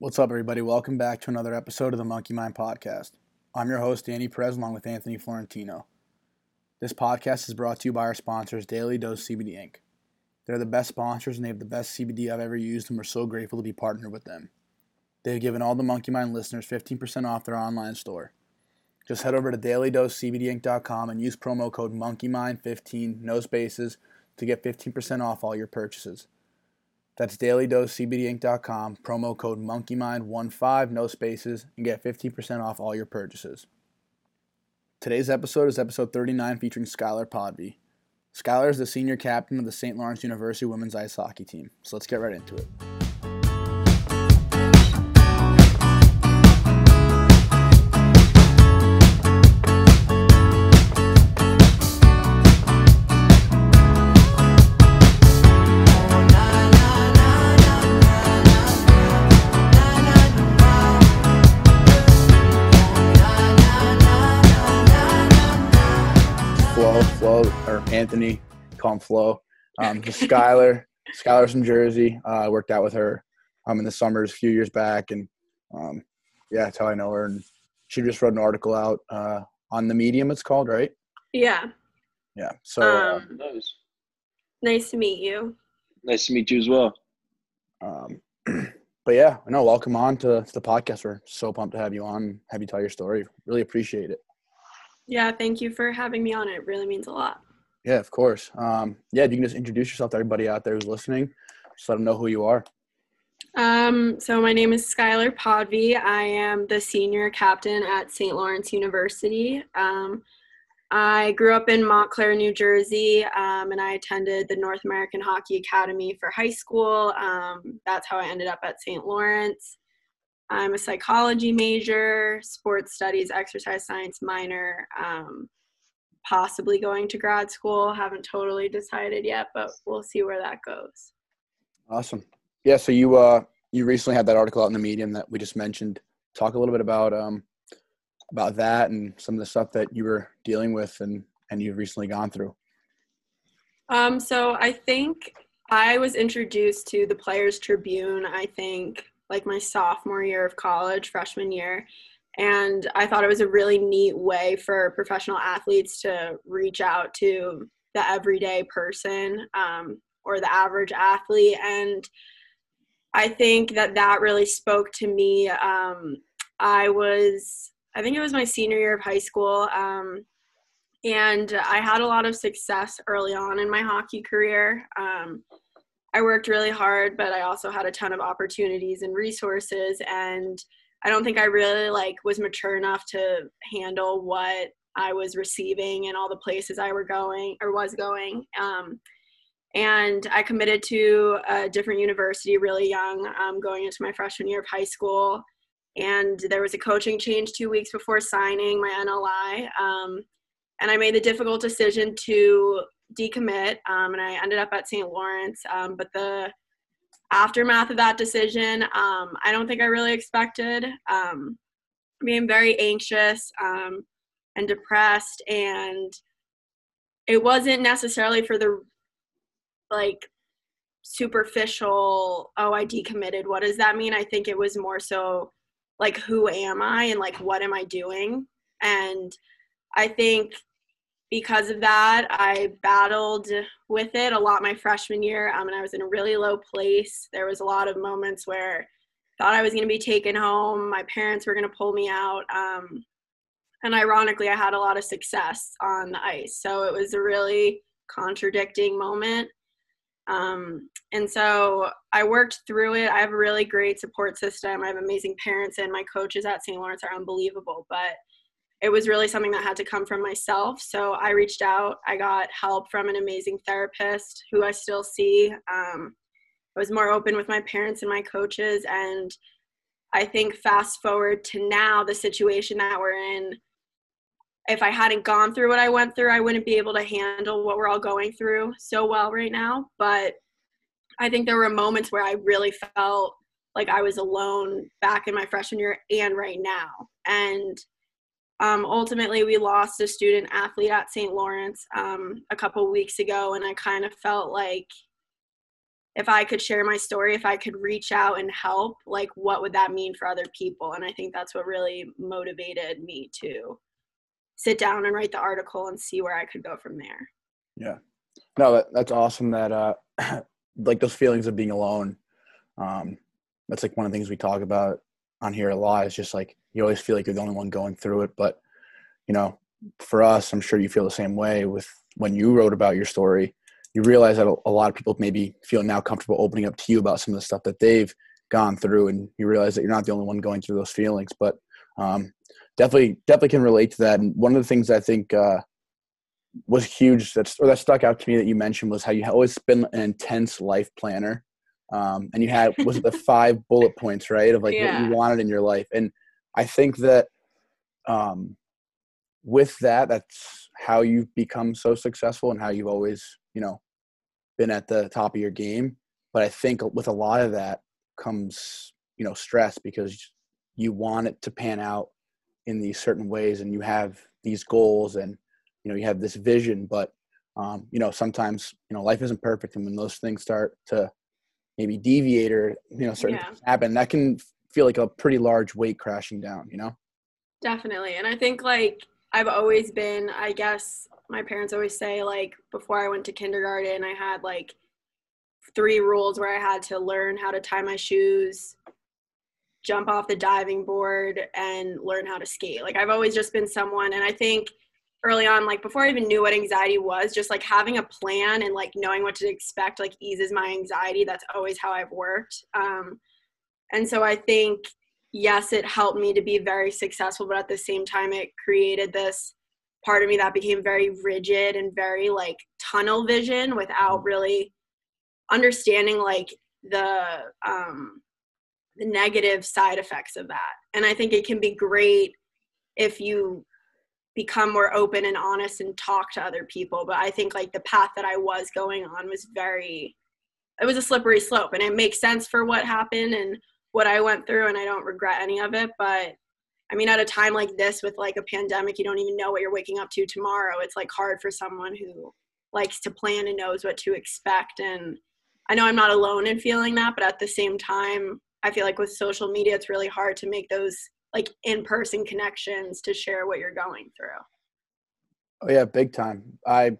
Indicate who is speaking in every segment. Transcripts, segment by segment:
Speaker 1: What's up, everybody? Welcome back to another episode of the Monkey Mind Podcast. I'm your host, Danny Perez, along with Anthony Florentino. This podcast is brought to you by our sponsors, Daily Dose CBD Inc. They're the best sponsors and they have the best CBD I've ever used, and we're so grateful to be partnered with them. They've given all the Monkey Mind listeners 15% off their online store. Just head over to dailydosecbdinc.com and use promo code MonkeyMind15, no spaces, to get 15% off all your purchases. That's dailydosecbdinc.com, promo code MonkeyMind15, no spaces, and get 15% off all your purchases. Today's episode is episode 39 featuring Skylar Podvy. Skylar is the senior captain of the St. Lawrence University women's ice hockey team, so let's get right into it. Anthony, call him Flo. Um, just Skylar. Skylar's from Jersey. Uh, I worked out with her um, in the summers a few years back, and um, yeah, that's how I know her. And she just wrote an article out uh, on the Medium. It's called right.
Speaker 2: Yeah.
Speaker 1: Yeah. So uh,
Speaker 2: Um,
Speaker 3: Nice.
Speaker 2: Nice to meet you.
Speaker 3: Nice to meet you as well.
Speaker 1: Um, but yeah, no, welcome on to, to the podcast. We're so pumped to have you on, have you tell your story. Really appreciate it.
Speaker 2: Yeah, thank you for having me on. It really means a lot.
Speaker 1: Yeah, of course. Um, yeah, if you can just introduce yourself to everybody out there who's listening, just let them know who you are.
Speaker 2: Um, so my name is Skylar Podvy. I am the senior captain at St. Lawrence University. Um, I grew up in Montclair, New Jersey, um, and I attended the North American Hockey Academy for high school. Um, that's how I ended up at St. Lawrence. I'm a psychology major, sports studies, exercise science minor, um, possibly going to grad school. Haven't totally decided yet, but we'll see where that goes.
Speaker 1: Awesome. Yeah, so you uh you recently had that article out in the medium that we just mentioned. Talk a little bit about um about that and some of the stuff that you were dealing with and and you've recently gone through.
Speaker 2: Um, so I think I was introduced to the Players Tribune, I think, like my sophomore year of college, freshman year. And I thought it was a really neat way for professional athletes to reach out to the everyday person um, or the average athlete. And I think that that really spoke to me. Um, I was, I think it was my senior year of high school. Um, and I had a lot of success early on in my hockey career. Um, I worked really hard, but I also had a ton of opportunities and resources, and I don't think I really like was mature enough to handle what I was receiving and all the places I were going or was going. Um, and I committed to a different university really young, um, going into my freshman year of high school. And there was a coaching change two weeks before signing my NLI. Um, and I made the difficult decision to decommit, um, and I ended up at St. Lawrence. Um, but the aftermath of that decision, um, I don't think I really expected. Um, being very anxious um, and depressed, and it wasn't necessarily for the like superficial. Oh, I decommitted. What does that mean? I think it was more so like, who am I, and like, what am I doing, and I think because of that, I battled with it a lot my freshman year. Um, and I was in a really low place. There was a lot of moments where I thought I was going to be taken home. My parents were going to pull me out. Um, and ironically, I had a lot of success on the ice. So it was a really contradicting moment. Um, and so I worked through it. I have a really great support system. I have amazing parents, and my coaches at St. Lawrence are unbelievable. But it was really something that had to come from myself. So I reached out. I got help from an amazing therapist who I still see. Um, I was more open with my parents and my coaches. And I think fast forward to now, the situation that we're in, if I hadn't gone through what I went through, I wouldn't be able to handle what we're all going through so well right now. But I think there were moments where I really felt like I was alone back in my freshman year and right now. And um, ultimately, we lost a student athlete at St. Lawrence um, a couple weeks ago, and I kind of felt like if I could share my story, if I could reach out and help, like what would that mean for other people? And I think that's what really motivated me to sit down and write the article and see where I could go from there.
Speaker 1: Yeah. No, that, that's awesome that uh like those feelings of being alone. Um that's like one of the things we talk about on here a lot is just like you always feel like you're the only one going through it, but you know, for us, I'm sure you feel the same way with when you wrote about your story. You realize that a lot of people maybe feel now comfortable opening up to you about some of the stuff that they've gone through and you realize that you're not the only one going through those feelings but um, definitely definitely can relate to that. And one of the things i think uh, was huge that's or that stuck out to me that you mentioned was how you always been an intense life planner um, and you had was it the five bullet points right of like yeah. what you wanted in your life? And i think that um, with that that's how you've become so successful and how you've always you know been at the top of your game. But I think with a lot of that comes, you know, stress because you want it to pan out in these certain ways and you have these goals and, you know, you have this vision, but, um, you know, sometimes, you know, life isn't perfect. And when those things start to maybe deviate or, you know, certain yeah. things happen, that can feel like a pretty large weight crashing down, you know?
Speaker 2: Definitely. And I think like I've always been, I guess, my parents always say like before I went to kindergarten, I had like three rules where I had to learn how to tie my shoes, jump off the diving board, and learn how to skate. Like I've always just been someone, and I think early on, like before I even knew what anxiety was, just like having a plan and like knowing what to expect like eases my anxiety. That's always how I've worked. Um, and so I think yes, it helped me to be very successful, but at the same time, it created this part of me that became very rigid and very like tunnel vision without really understanding like the um the negative side effects of that. And i think it can be great if you become more open and honest and talk to other people but i think like the path that i was going on was very it was a slippery slope and it makes sense for what happened and what i went through and i don't regret any of it but I mean, at a time like this with like a pandemic, you don't even know what you're waking up to tomorrow. It's like hard for someone who likes to plan and knows what to expect. And I know I'm not alone in feeling that, but at the same time, I feel like with social media, it's really hard to make those like in person connections to share what you're going through.
Speaker 1: Oh, yeah, big time. I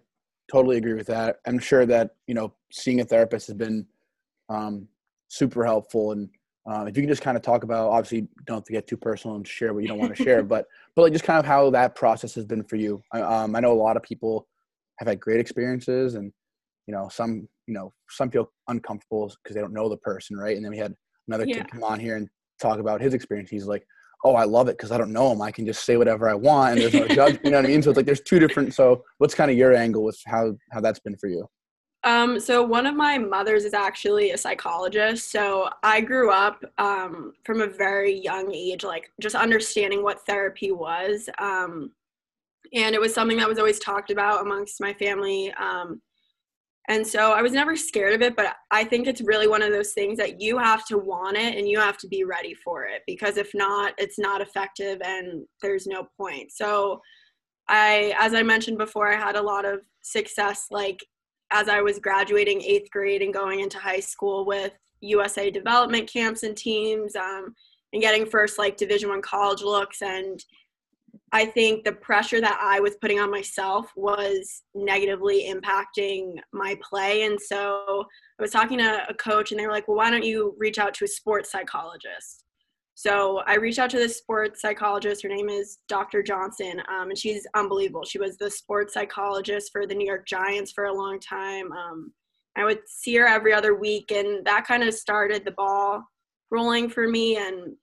Speaker 1: totally agree with that. I'm sure that, you know, seeing a therapist has been um, super helpful and um, if you can just kind of talk about, obviously, don't get too personal and share what you don't want to share, but but like just kind of how that process has been for you. Um, I know a lot of people have had great experiences, and you know some you know some feel uncomfortable because they don't know the person, right? And then we had another yeah. kid come on here and talk about his experience. He's like, "Oh, I love it because I don't know him. I can just say whatever I want, and there's no judge." You know what I mean? So it's like there's two different. So what's kind of your angle with how how that's been for you?
Speaker 2: Um, so one of my mothers is actually a psychologist. So I grew up um, from a very young age, like just understanding what therapy was. Um, and it was something that was always talked about amongst my family. Um, and so I was never scared of it, but I think it's really one of those things that you have to want it and you have to be ready for it because if not, it's not effective and there's no point. So I, as I mentioned before, I had a lot of success like as I was graduating eighth grade and going into high school with USA development camps and teams um, and getting first like Division One college looks. And I think the pressure that I was putting on myself was negatively impacting my play. And so I was talking to a coach, and they were like, "Well, why don't you reach out to a sports psychologist?" So I reached out to this sports psychologist. Her name is Dr. Johnson, um, and she's unbelievable. She was the sports psychologist for the New York Giants for a long time. Um, I would see her every other week, and that kind of started the ball rolling for me. And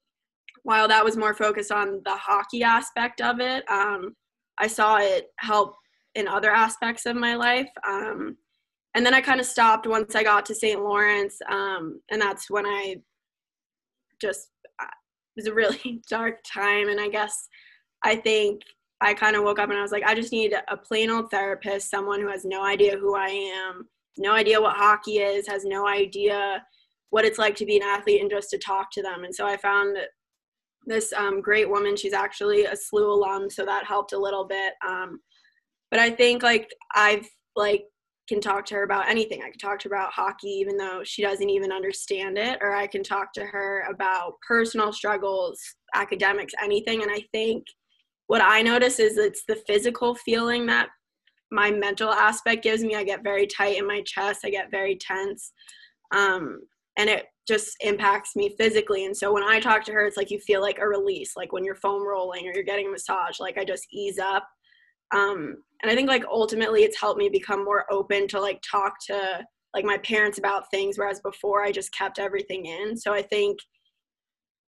Speaker 2: while that was more focused on the hockey aspect of it, um, I saw it help in other aspects of my life. Um, and then I kind of stopped once I got to St. Lawrence, um, and that's when I just was a really dark time and i guess i think i kind of woke up and i was like i just need a plain old therapist someone who has no idea who i am no idea what hockey is has no idea what it's like to be an athlete and just to talk to them. And so i found this um, great woman. She's actually a SLU alum so that helped a little bit um, but i think like i've like can talk to her about anything. I can talk to her about hockey, even though she doesn't even understand it, or I can talk to her about personal struggles, academics, anything. And I think what I notice is it's the physical feeling that my mental aspect gives me. I get very tight in my chest, I get very tense. Um, and it just impacts me physically. And so when I talk to her, it's like you feel like a release, like when you're foam rolling or you're getting a massage, like I just ease up um, and i think like ultimately it's helped me become more open to like talk to like my parents about things whereas before i just kept everything in. So i think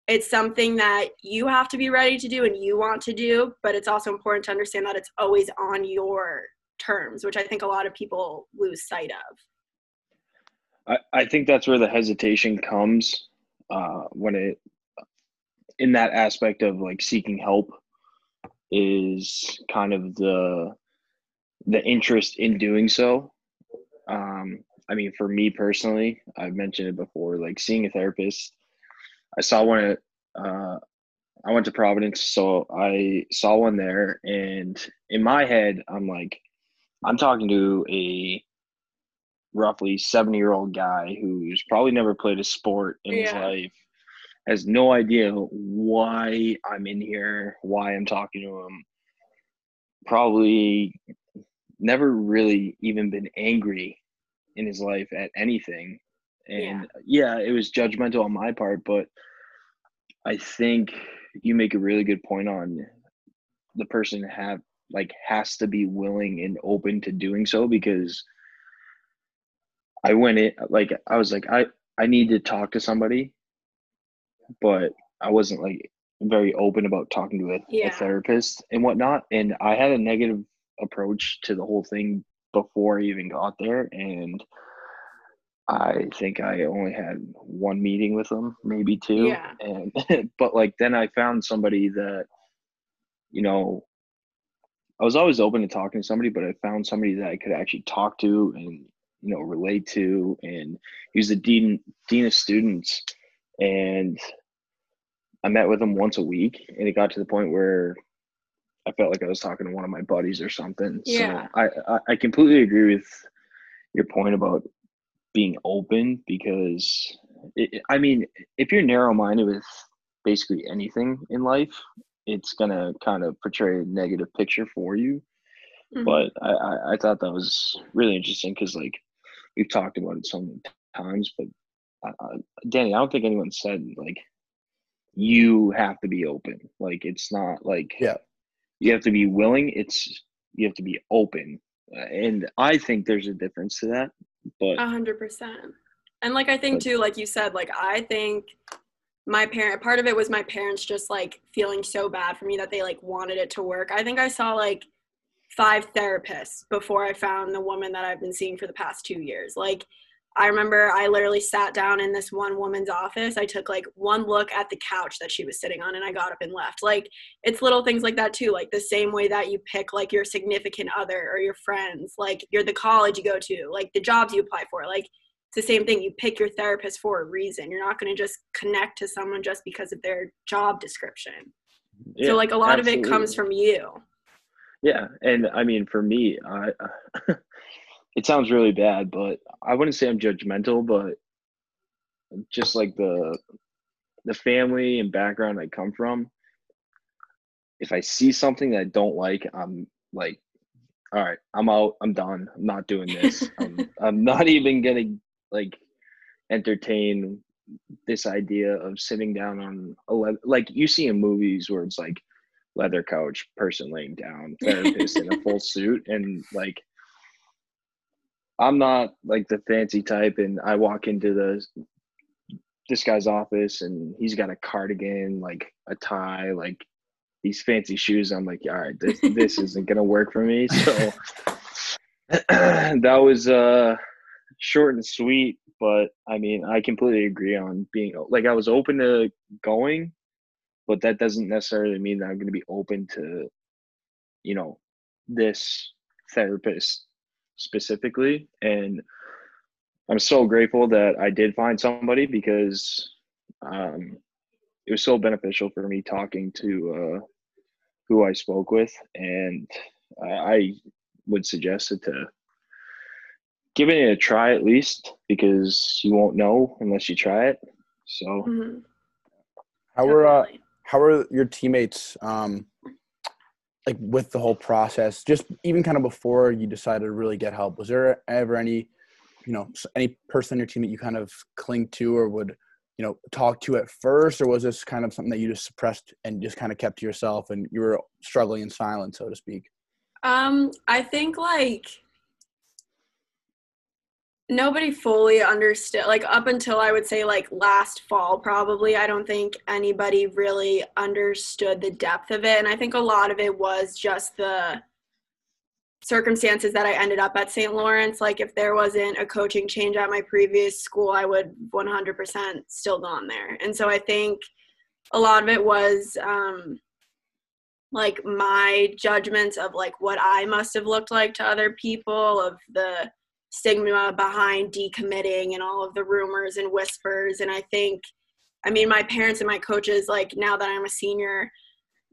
Speaker 2: it's something that you have to be ready to do and you want to do but it's also important to understand that it's always on your terms which i think a lot of people lose sight of.
Speaker 3: I, I think that's where the hesitation comes uh, when it in that aspect of like seeking help is kind of the the interest in doing so. Um, I mean, for me personally, I've mentioned it before. Like seeing a therapist, I saw one at uh, I went to Providence, so I saw one there, and in my head, I'm like, I'm talking to a roughly 70 year old guy who's probably never played a sport in yeah. his life has no idea why I'm in here, why I'm talking to him. Probably never really even been angry in his life at anything. And yeah. yeah, it was judgmental on my part, but I think you make a really good point on the person have like has to be willing and open to doing so because I went in like I was like I I need to talk to somebody but I wasn't like very open about talking to a, yeah. a therapist and whatnot. And I had a negative approach to the whole thing before I even got there. And I think I only had one meeting with them, maybe two.
Speaker 2: Yeah.
Speaker 3: And but like then I found somebody that, you know, I was always open to talking to somebody, but I found somebody that I could actually talk to and you know relate to. And he was the dean dean of students, and I met with him once a week, and it got to the point where I felt like I was talking to one of my buddies or something.
Speaker 2: Yeah.
Speaker 3: So I, I, I completely agree with your point about being open because it, I mean, if you're narrow minded with basically anything in life, it's gonna kind of portray a negative picture for you. Mm-hmm. But I, I, I thought that was really interesting because like we've talked about it so many times, but uh, Danny, I don't think anyone said like you have to be open. Like it's not like
Speaker 1: yeah,
Speaker 3: you have to be willing. It's you have to be open, and I think there's a difference to that. But
Speaker 2: a hundred percent. And like I think too, like you said, like I think my parent part of it was my parents just like feeling so bad for me that they like wanted it to work. I think I saw like five therapists before I found the woman that I've been seeing for the past two years. Like I remember I literally sat down in this one woman's office. I took like one look at the couch that she was sitting on and I got up and left. Like it's little things like that too. Like the same way that you pick like your significant other or your friends, like you're the college you go to, like the jobs you apply for. Like it's the same thing. You pick your therapist for a reason. You're not going to just connect to someone just because of their job description. Yeah, so like a lot absolutely. of it comes from you.
Speaker 3: Yeah, and I mean for me, I it sounds really bad, but I wouldn't say I'm judgmental, but just like the the family and background I come from, if I see something that I don't like, I'm like, all right, I'm out, I'm done, I'm not doing this. I'm, I'm not even gonna like entertain this idea of sitting down on a le- like you see in movies where it's like leather couch, person laying down, therapist in a full suit, and like I'm not like the fancy type, and I walk into the this guy's office, and he's got a cardigan, like a tie, like these fancy shoes. I'm like, all right, this this isn't gonna work for me. So that was uh short and sweet, but I mean, I completely agree on being like I was open to going, but that doesn't necessarily mean that I'm going to be open to, you know, this therapist specifically. And I'm so grateful that I did find somebody because um, it was so beneficial for me talking to uh, who I spoke with. And I, I would suggest it to giving it a try at least because you won't know unless you try it. So
Speaker 2: Mhm,
Speaker 1: How were uh, how were your teammates um like with the whole process? Just even kind of before you decided to really get help, was there ever any you know any person on your team that you kind of cling to or would you know talk to at first, or was this kind of something that you just suppressed and just kind of kept to yourself and you were struggling in silence, so to speak?
Speaker 2: Um, I think like nobody fully understood like up until I would say like last fall probably I don't think anybody really understood the depth of it and I think a lot of it was just the circumstances that I ended up at St. Lawrence like if there wasn't a coaching change at my previous school I would 100% still gone there. And so I think a lot of it was um like my judgments of like what I must have looked like to other people of the stigma behind decommitting and all of the rumors and whispers and I think I mean my parents and my coaches like now that I'm a senior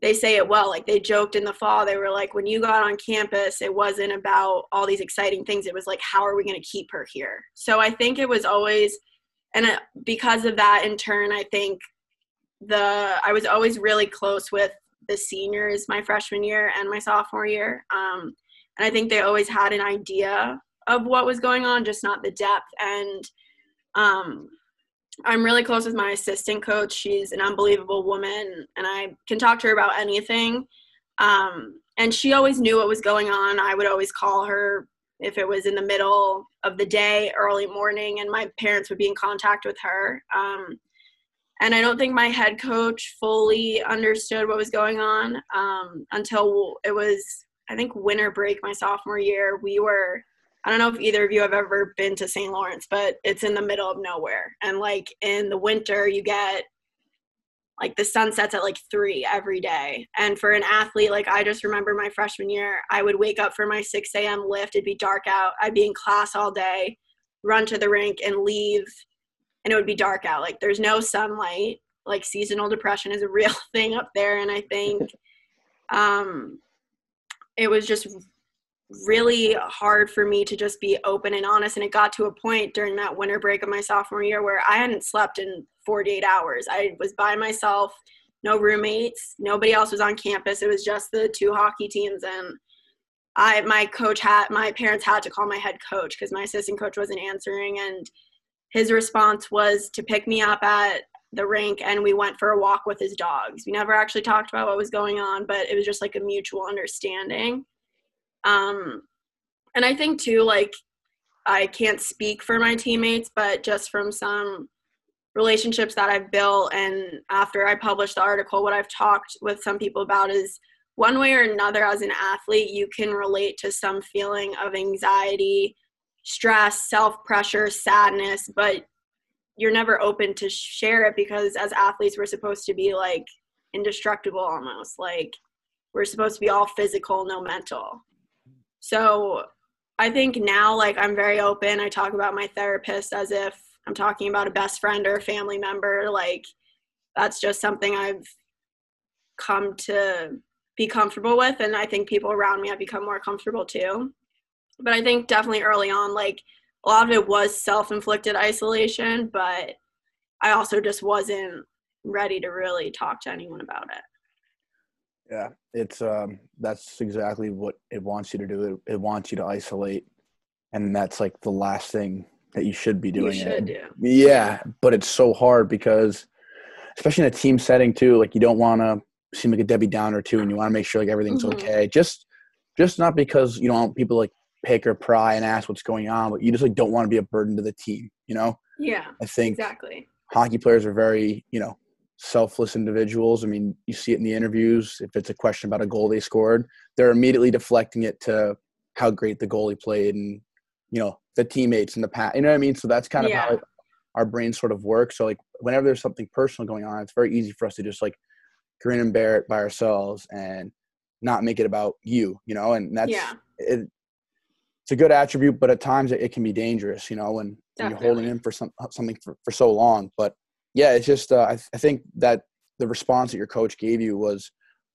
Speaker 2: they say it well like they joked in the fall they were like when you got on campus it wasn't about all these exciting things it was like how are we going to keep her here so I think it was always and because of that in turn I think the I was always really close with the seniors my freshman year and my sophomore year. Um, and I think they always had an idea of what was going on, just not the depth. And um, I'm really close with my assistant coach. She's an unbelievable woman, and I can talk to her about anything. Um, and she always knew what was going on. I would always call her if it was in the middle of the day, early morning, and my parents would be in contact with her. Um, and I don't think my head coach fully understood what was going on um, until it was, I think, winter break my sophomore year. We were, I don't know if either of you have ever been to St. Lawrence, but it's in the middle of nowhere. And like in the winter, you get like the sun sets at like three every day. And for an athlete, like I just remember my freshman year, I would wake up for my 6 a.m. lift. It'd be dark out. I'd be in class all day, run to the rink, and leave and it would be dark out. Like there's no sunlight. Like seasonal depression is a real thing up there, and I think um, it was just really hard for me to just be open and honest. And it got to a point during that winter break of my sophomore year where I hadn't slept in 48 hours. I was by myself, no roommates, nobody else was on campus. It was just the two hockey teams, and I my coach had my parents had to call my head coach because my assistant coach wasn't answering and his response was to pick me up at the rink and we went for a walk with his dogs. We never actually talked about what was going on, but it was just like a mutual understanding. Um, and I think too, like, I can't speak for my teammates, but just from some relationships that I've built, and after I published the article, what I've talked with some people about is one way or another, as an athlete, you can relate to some feeling of anxiety, stress, self pressure, sadness, but you're never open to share it because as athletes, we're supposed to be like indestructible almost. Like we're supposed to be all physical, no mental. So I think now, like, I'm very open. I talk about my therapist as if I'm talking about a best friend or a family member. Like, that's just something I've come to be comfortable with. And I think people around me have become more comfortable too but I think definitely early on, like a lot of it was self inflicted isolation, but I also just wasn't ready to really talk to anyone about it.
Speaker 1: Yeah, it's um that's exactly what it wants you to do. It, it wants you to isolate, and that's like the last thing that you should be doing.
Speaker 2: you should do.
Speaker 1: Yeah, but it's so hard because, especially in a team setting too, like you don't want to seem like a Debbie Downer too, and you want to make sure like everything's
Speaker 2: Mhm.
Speaker 1: okay. Just, just not because you don't want people like pick or pry and ask what's going on, but you just like don't want to be a burden to the team. You know,
Speaker 2: Yeah,
Speaker 1: I think
Speaker 2: exactly.
Speaker 1: hockey players are very, you know, selfless individuals. I mean, you see it in the interviews. If it's a question about a goal they scored, they're immediately deflecting it to how great the goalie played and, you know, the teammates in the past. You know what I mean? So that's kind of
Speaker 2: Yeah.
Speaker 1: how our brains sort of work. So like whenever there's something personal going on, it's very easy for us to just like grin and bear it by ourselves and not make it about you, you know, and that's
Speaker 2: Yeah.
Speaker 1: it, it's a good attribute, but at times it, it can be dangerous, you know, when, when you're holding in for some something for, for so long. But yeah, it's just uh, I, th- I think that the response that your coach gave you was,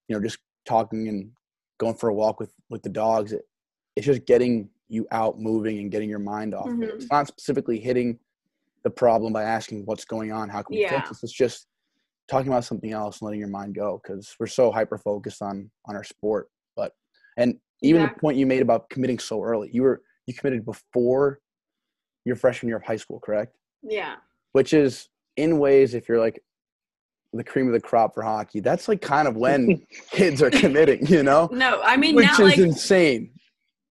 Speaker 1: you know, just talking and going for a walk with with the dogs. It, it's just getting you out moving and getting your mind off. of it. It's not specifically hitting the problem by asking what's going on, how can we
Speaker 2: Yeah.
Speaker 1: fix this. It's just talking about something else and letting your mind go because we're so hyper focused on on our sport. But and even the point you made about committing so early, you were you committed before your freshman year of high school, correct?
Speaker 2: Yeah.
Speaker 1: Which is in ways, if you're like the cream of the crop for hockey, that's like kind of when kids are committing, you know?
Speaker 2: No, I mean
Speaker 1: Which
Speaker 2: now
Speaker 1: is
Speaker 2: like
Speaker 1: insane.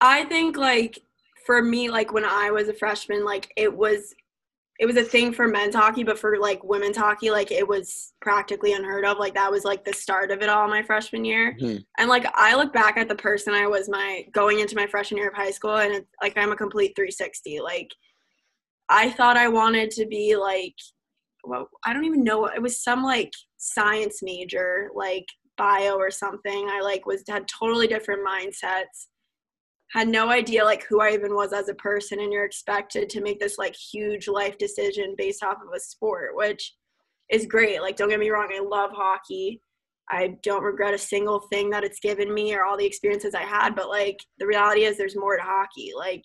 Speaker 2: I think like for me, like when I was a freshman, like it was it was a thing for men's hockey, but for like women's hockey, like it was practically unheard of. Like that was like the start of it all my freshman year.
Speaker 1: Mhm.
Speaker 2: And like I look back at the person I was my going into my freshman year of high school and it's like I'm a complete 360. Like I thought I wanted to be like well, I don't even know it was some like science major, like bio or something. I like was had totally different mindsets. Had no idea like who I even was as a person and you're expected to make this like huge life decision based off of a sport which is great. Like don't get me wrong I love hockey. I don't regret a single thing that it's given me or all the experiences I had but like the reality is there's more to hockey. Like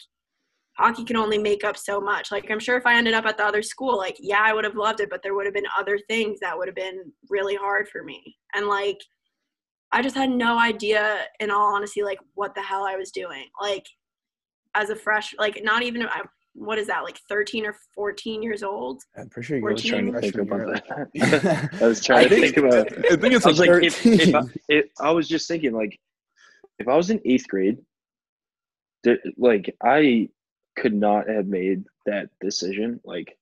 Speaker 2: hockey can only make up so much like I'm sure if I ended up at the other school like yeah I would have loved it but there would have been other things that would have been really hard for me and like I just had no idea, in all honesty, like what the hell I was doing. Like, as a fresh, like not even, I, what is that, like 13 or 14 years old?
Speaker 1: I'm pretty sure you
Speaker 2: We're
Speaker 3: trying to
Speaker 1: freshman
Speaker 3: think about that. I was trying to think about it.
Speaker 1: I think it's
Speaker 3: I
Speaker 1: like
Speaker 3: was like, if,
Speaker 1: 13.
Speaker 3: if I, if, I was just thinking, like, if I was in eighth grade, like, I could not have made that decision. Like,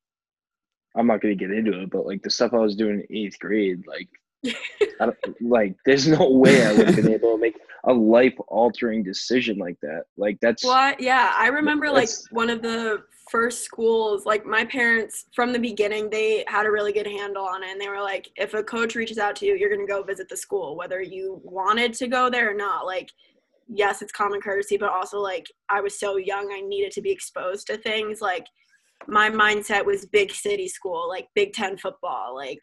Speaker 3: I'm not going to get into it, but like the stuff I was doing in eighth grade, like, I don't, like, there's no way I would have been able to make a life altering decision like that. Like, that's
Speaker 2: what? Yeah, I remember like one of the first schools, like my parents from the beginning, they had a really good handle on it. And they were like, if a coach reaches out to you, you're going to go visit the school, whether you wanted to go there or not. Like, yes, it's common courtesy, but also like I was so young, I needed to be exposed to things. Like, my mindset was big city school, like Big Ten football. Like,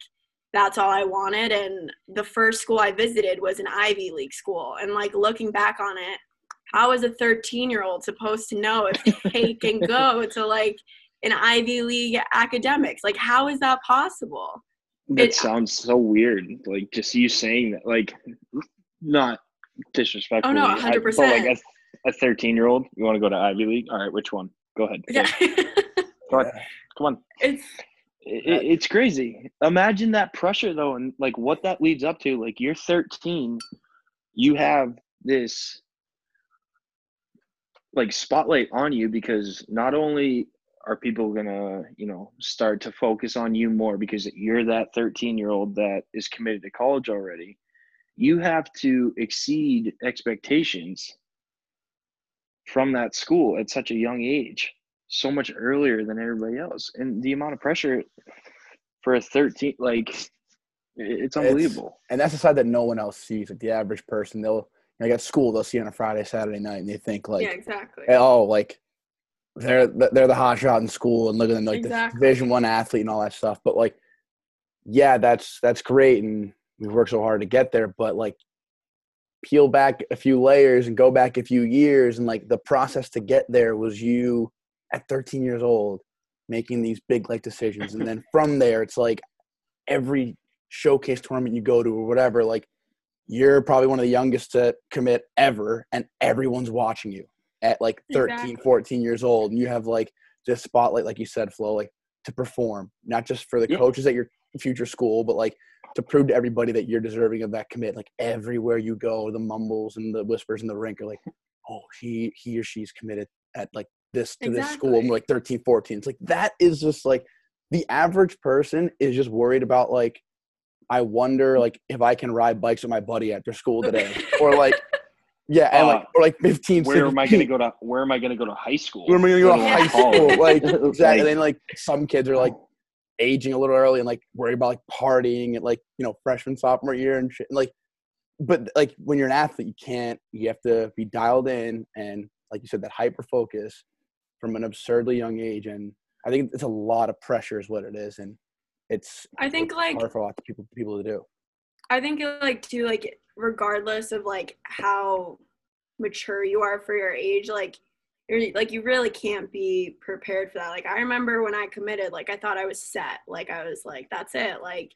Speaker 2: that's all I wanted. And the first school I visited was an Ivy League school. And like looking back on it, how is a 13 year old supposed to know if they can go to like an Ivy League academics? Like, how is that possible?
Speaker 3: That
Speaker 2: It-
Speaker 3: sounds so weird. Like just you saying that, like not disrespectful.
Speaker 2: Oh, no,
Speaker 3: But
Speaker 2: 100%.
Speaker 3: a, a thirteen-year-old, you want to go to Ivy League? All right, which one? Go ahead.
Speaker 2: Yeah.
Speaker 3: Go. Come on.
Speaker 2: it's
Speaker 3: It, it- it's crazy. Imagine that pressure though, and like what that leads up to. Like you're 13, you have this like spotlight on you because not only are people gonna, you know, start to focus on you more because you're that 13 year old that is committed to college already. You have to exceed expectations from that school at such a young age so much earlier than everybody else and the amount of pressure for a 13 like it's unbelievable
Speaker 1: and that's the side that no one else sees. Like the average person, they'll like at school, they'll see on a Friday, Saturday night, and they think like,
Speaker 2: yeah, exactly.
Speaker 1: oh, like they're they're the hot shot in school, and look at them like
Speaker 2: Exactly.
Speaker 1: the Division One athlete and all that stuff. But like, yeah, that's that's great, and we worked so hard to get there. But like, peel back a few layers and go back a few years, and like the process to get there was you at 13 years old making these big like decisions, and then from there, it's like every showcase tournament you go to or whatever, like you're probably one of the youngest to commit ever and everyone's watching you at like 13
Speaker 2: Exactly.
Speaker 1: 14 years old and you have like this spotlight like you said flo like to perform not just for the
Speaker 3: Yeah.
Speaker 1: coaches at your future school but like to prove to everybody that you're deserving of that commit like everywhere you go the mumbles and the whispers in the rink are like oh he he or she's committed at like this to this school and we're like 13 14 it's like that is just like the average person is just worried about like I wonder like if I can ride bikes with my buddy after school today, or like, yeah, and like,
Speaker 3: Uh,
Speaker 1: or like 15,
Speaker 3: where am i going to go to where am i going to go to high school
Speaker 1: Where am I gonna go to
Speaker 3: Let
Speaker 1: high school? Like, exactly.
Speaker 3: Like,
Speaker 1: And then like some kids are like aging a little early and like worry about like partying at like you know freshman sophomore year and shit. And, like, but like when you're an athlete, you can't. You have to be dialed in and like you said, that hyper focus from an absurdly young age. And I think it's a lot of pressure is what it is, and it's
Speaker 2: I think
Speaker 1: it's
Speaker 2: like
Speaker 1: hard for a lot of people people to do.
Speaker 2: I think like too like regardless of like how mature you are for your age, like you're like you really can't be prepared for that. Like I remember when I committed, like I thought I was set. Like I was like, that's it. Like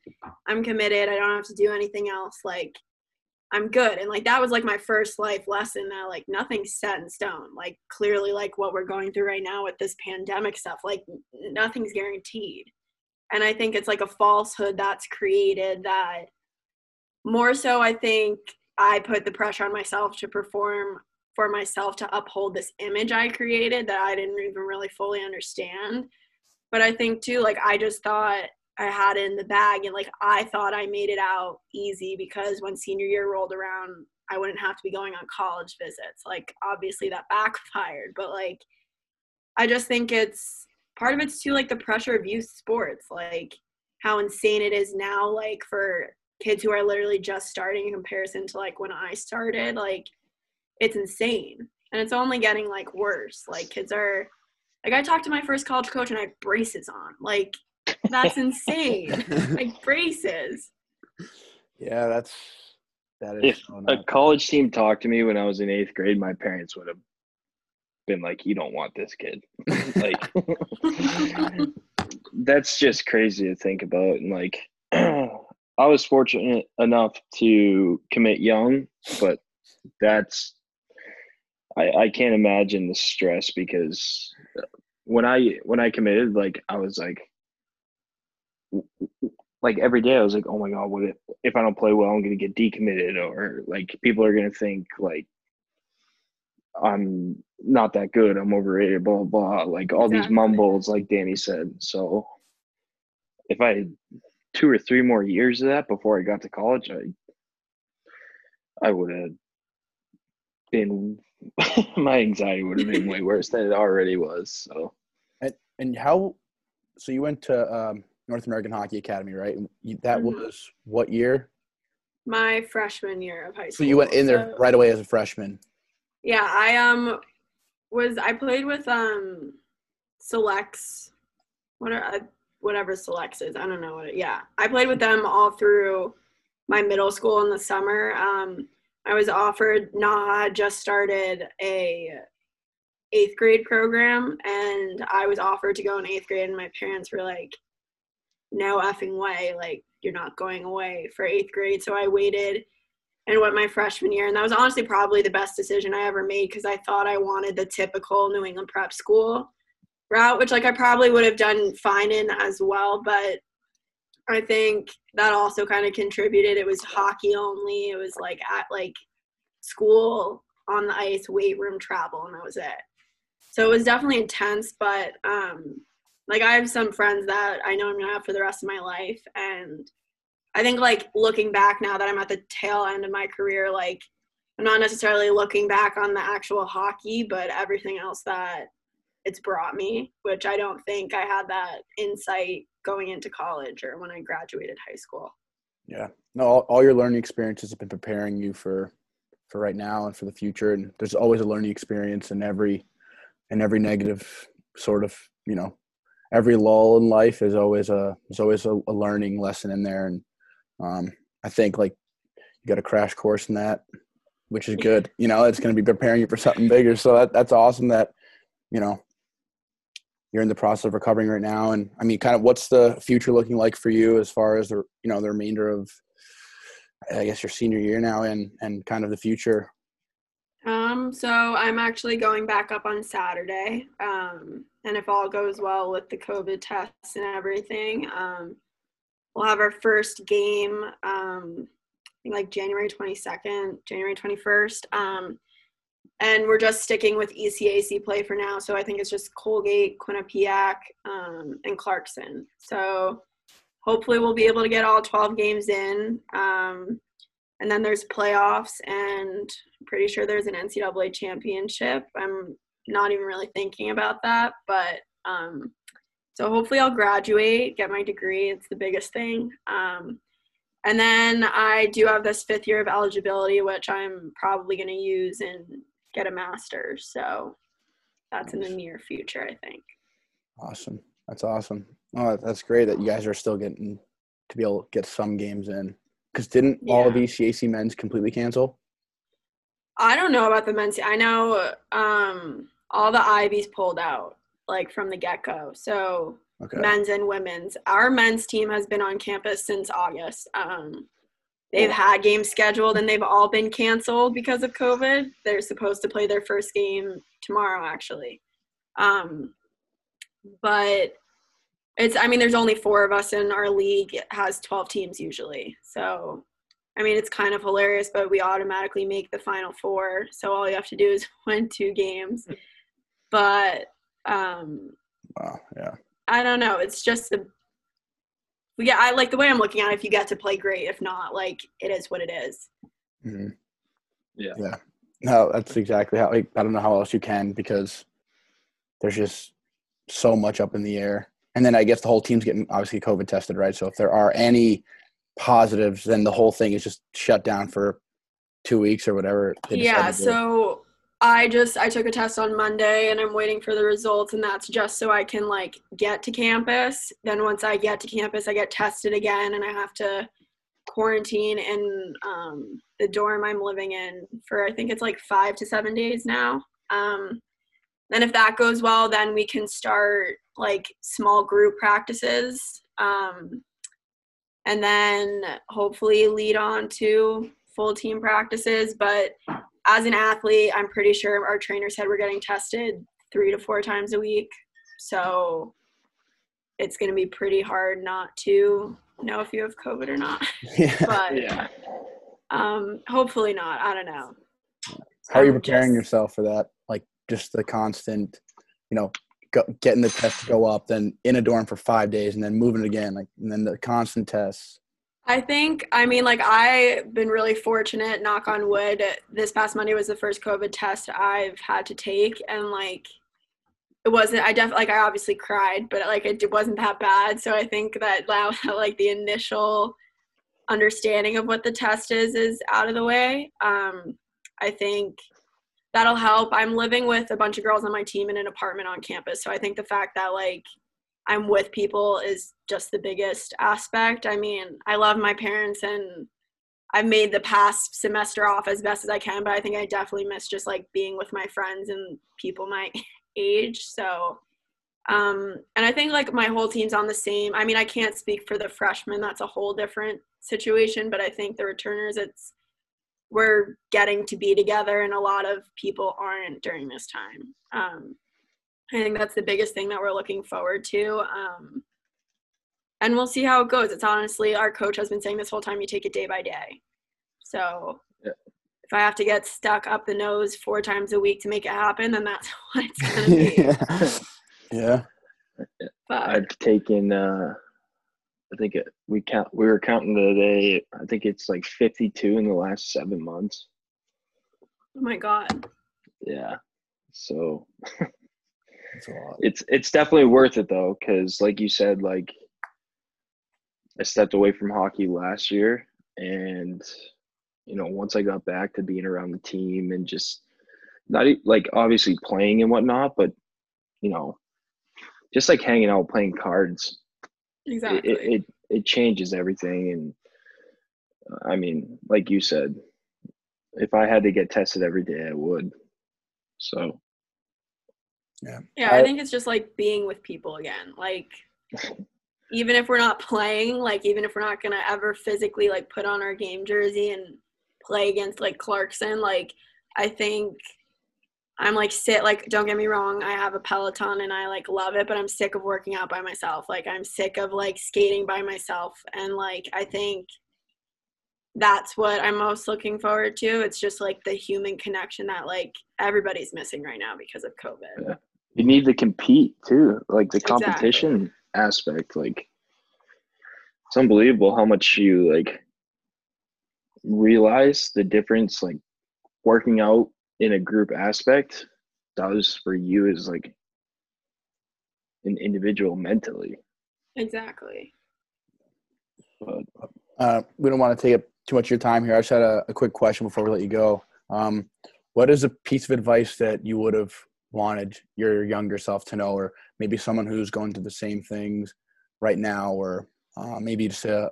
Speaker 2: I'm committed. I don't have to do anything else. Like I'm good. And like that was like my first life lesson that like nothing's set in stone. Like clearly like what we're going through right now with this pandemic stuff, like nothing's guaranteed. And I think it's like a falsehood that's created that more so I think I put the pressure on myself to perform for myself to uphold this image I created that I didn't even really fully understand. But I think too, like I just thought I had it in the bag and like I thought I made it out easy because when senior year rolled around, I wouldn't have to be going on college visits. Like obviously that backfired, but like I just think it's part of it's too like the pressure of youth sports, like how insane it is now, like for kids who are literally just starting in comparison to like when I started. Like it's insane. And it's only getting like worse. Like kids are like i talked to my first college coach and i have braces on. Like that's insane. Like braces.
Speaker 1: Yeah that's that
Speaker 3: is if so a college team talked to me when i was in eighth grade my parents would have been like you don't want this kid. Like that's just crazy to think about. And like i was fortunate enough to commit young but that's I, I can't imagine the stress because when I when I committed, like I was like, like every day I was like, oh my god, what if, if I don't play well, I'm gonna get decommitted, or like people are gonna think like I'm not that good, I'm overrated, blah blah, blah. like all exactly. these mumbles, like Danny said. So if I had two or three more years of that before I got to college, I I would have been my anxiety would have been way worse than it already was. So,
Speaker 1: and and how? So you went to um, North American Hockey Academy, right? that mm-hmm. was what year?
Speaker 2: My freshman year of high school.
Speaker 1: So you went in there so, right away as a freshman.
Speaker 2: Yeah, I um was I played with um selects what are uh, whatever selects is I don't know what it, yeah I played with them all through my middle school in the summer um I was offered NAHA just started a eighth grade program and I was offered to go in eighth grade and my parents were like, no effing way, like you're not going away for eighth grade. So I waited and went my freshman year and that was honestly probably the best decision I ever made because I thought I wanted the typical New England prep school route, which like I probably would have done fine in as well, but I think that also kind of contributed. It was hockey only. It was like at like school on the ice, weight room travel, and that was it. So it was definitely intense, but um like I have some friends that I know I'm gonna have for the rest of my life. And I think like looking back now that I'm at the tail end of my career, like I'm not necessarily looking back on the actual hockey, but everything else that it's brought me, which I don't think I had that insight going into college or when I graduated high school.
Speaker 1: Yeah. No, all, all your learning experiences have been preparing you for for right now and for the future. And there's always a learning experience in every in every negative sort of, you know, every lull in life is always a is always a, a learning lesson in there. And um, I think like you got a crash course in that, which is good. You know, it's going to be preparing you for something bigger. So that, that's awesome that, you know, you're in the process of recovering right now. And i mean kind of what's the future looking like for you as far as the you know the remainder of i guess your senior year now and and kind of the future?
Speaker 2: Um so i'm actually going back up on saturday. Um and if all goes well with the covid tests and everything um we'll have our first game um like january 22nd january 21st um and we're just sticking with ECAC play for now. So I think it's just Colgate, Quinnipiac, um, and Clarkson. So hopefully we'll be able to get all 12 games in. Um, and then there's playoffs, and pretty sure there's an NCAA championship. I'm not even really thinking about that, but um, so hopefully I'll graduate, get my degree. It's the biggest thing. Um, and then I do have this fifth year of eligibility, which I'm probably going to use in get a master's. So that's in the near future, I think.
Speaker 1: Awesome. That's awesome. Oh, that's great that you guys are still getting to be able to get some games in. Because didn't yeah. all of ECAC men's completely cancel?
Speaker 2: I don't know about the men's. I know um, all the Ivies pulled out like from the get go. So
Speaker 1: Okay.
Speaker 2: men's and women's. Our men's team has been on campus since August. Um, they've had games scheduled and they've all been canceled because of COVID. They're supposed to play their first game tomorrow, actually. Um, but it's, I mean, there's only four of us in our league. It has 12 teams usually. So, I mean, it's kind of hilarious, but we automatically make the final four. So all you have to do is win two games. But, um,
Speaker 1: Wow. Yeah.
Speaker 2: I don't know. It's just the yeah. I like the way I'm looking at it. If you get to play, great. If not, like it is what it is.
Speaker 1: hmm
Speaker 3: Yeah.
Speaker 1: Yeah. No, that's exactly how. Like, I don't know how else you can because there's just so much up in the air. And then I guess the whole team's getting obviously COVID tested, right? So if there are any positives, then the whole thing is just shut down for two weeks or whatever.
Speaker 2: Yeah. So I just I took a test on Monday and I'm waiting for the results, and that's just so I can like get to campus. Then once I get to campus, I get tested again, and I have to quarantine in um, the dorm I'm living in for I think it's like five to seven days now. Um, then if that goes well, then we can start like small group practices, um, and then hopefully lead on to full team practices. But as an athlete, I'm pretty sure our trainer said we're getting tested three to four times a week. So it's going to be pretty hard not to know if you have COVID or not.
Speaker 1: yeah.
Speaker 2: But
Speaker 3: Yeah.
Speaker 2: um, hopefully not. I don't know.
Speaker 1: How are you preparing
Speaker 2: just-
Speaker 1: yourself for that? Like just the constant, you know, go, getting the test to go up, then in a dorm for five days, and then moving again, like, and then the constant tests.
Speaker 2: I think, I mean, like, I've been really fortunate, knock on wood. This past Monday was the first COVID test I've had to take. And, like, it wasn't, I definitely, like, I obviously cried, but, like, it, wasn't that bad. So I think that, now, like, the initial understanding of what the test is is out of the way. Um, I think that'll help. I'm living with a bunch of girls on my team in an apartment on campus. So I think the fact that, like, I'm with people is just the biggest aspect. I mean, I love my parents and I've made the past semester off as best as I can, but I think I definitely miss just like being with my friends and people my age. So, um, and I think like my whole team's on the same. I mean, I can't speak for the freshmen, that's a whole different situation, but I think the returners, it's we're getting to be together, and a lot of people aren't during this time. Um, I think that's the biggest thing that we're looking forward to. Um, and we'll see how it goes. It's honestly, our coach has been saying this whole time you take it day by day. So
Speaker 3: Yeah.
Speaker 2: if I have to get stuck up the nose four times a week to make it happen, then that's what it's going to be.
Speaker 1: yeah.
Speaker 2: But
Speaker 3: I've taken uh I think it, we count we were counting the day I think it's like 52 in the last 7 months.
Speaker 2: oh my God.
Speaker 3: Yeah. So
Speaker 1: That's a lot.
Speaker 3: it's it's definitely worth it though cuz like you said like I stepped away from hockey last year and you know once I got back to being around the team and just not e- like obviously playing and whatnot but you know just like hanging out playing cards
Speaker 2: Exactly.
Speaker 3: it, it, it it changes everything and i mean like you said if i had to get tested every day i would so
Speaker 2: Yeah,
Speaker 1: I-
Speaker 2: I think it's just like being with people again. Like even if we're not playing, like even if we're not gonna ever physically like put on our game jersey and play against like Clarkson, like I think I'm like sit like don't get me wrong, I have a Peloton and I like love it, but I'm sick of working out by myself. Like I'm sick of like skating by myself and like I think that's what I'm most looking forward to. It's just like the human connection that like everybody's missing right now because of COVID.
Speaker 3: you need to compete too like the
Speaker 2: Exactly.
Speaker 3: competition aspect like it's unbelievable how much you like realize the difference like working out in a group aspect does for you as like an individual mentally
Speaker 2: Exactly.
Speaker 3: but
Speaker 1: Uh, we don't want to take up too much of your time here. I just had a, a quick question before we let you go. Um, what is a piece of advice that you would have wanted your younger self to know, or maybe someone who's going through the same things right now, or uh, maybe just a,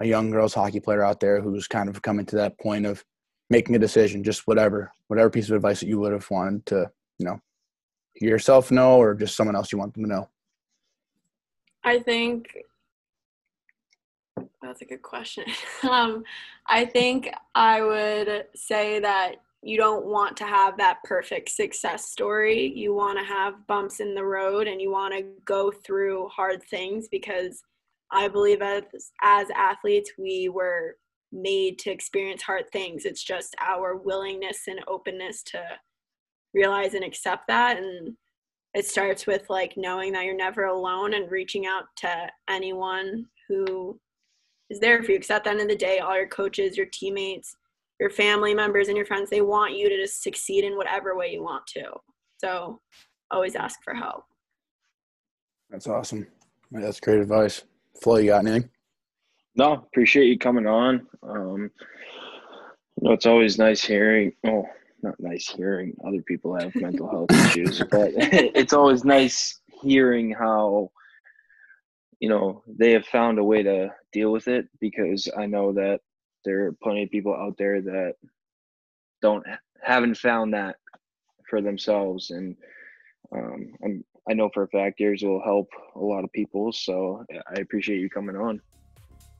Speaker 1: a young girls hockey player out there who's kind of coming to that point of making a decision, just whatever, whatever piece of advice that you would have wanted to, you know, yourself know or just someone else you want them to know?
Speaker 2: I think that's a good question. um, I think I would say that you don't want to have that perfect success story. You want to have bumps in the road and you want to go through hard things because I believe as, as athletes, we were made to experience hard things. It's just our willingness and openness to realize and accept that. And it starts with like knowing that you're never alone and reaching out to anyone who is there for you. Because at the end of the day, all your coaches, your teammates, your family members, and your friends, they want you to just succeed in whatever way you want to. So always ask for help.
Speaker 1: That's awesome. That's great advice. Flo, you got anything?
Speaker 3: No, appreciate you coming on. Um, you know, it's always nice hearing. Oh, not nice hearing other people have mental health issues, but it's always nice hearing how you know they have found a way to deal with it because I know that there are plenty of people out there that don't haven't found that for themselves. And um, I'm, I know for a fact yours will help a lot of people. So I appreciate you coming on.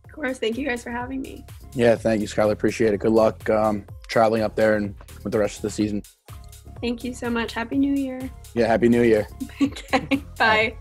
Speaker 2: Of course. Thank you guys for having me.
Speaker 1: Yeah thank you Skylar. Appreciate it. Good luck um, traveling up there and with the rest of the season.
Speaker 2: Thank you so much. Happy new year.
Speaker 1: Yeah happy new year.
Speaker 2: Okay bye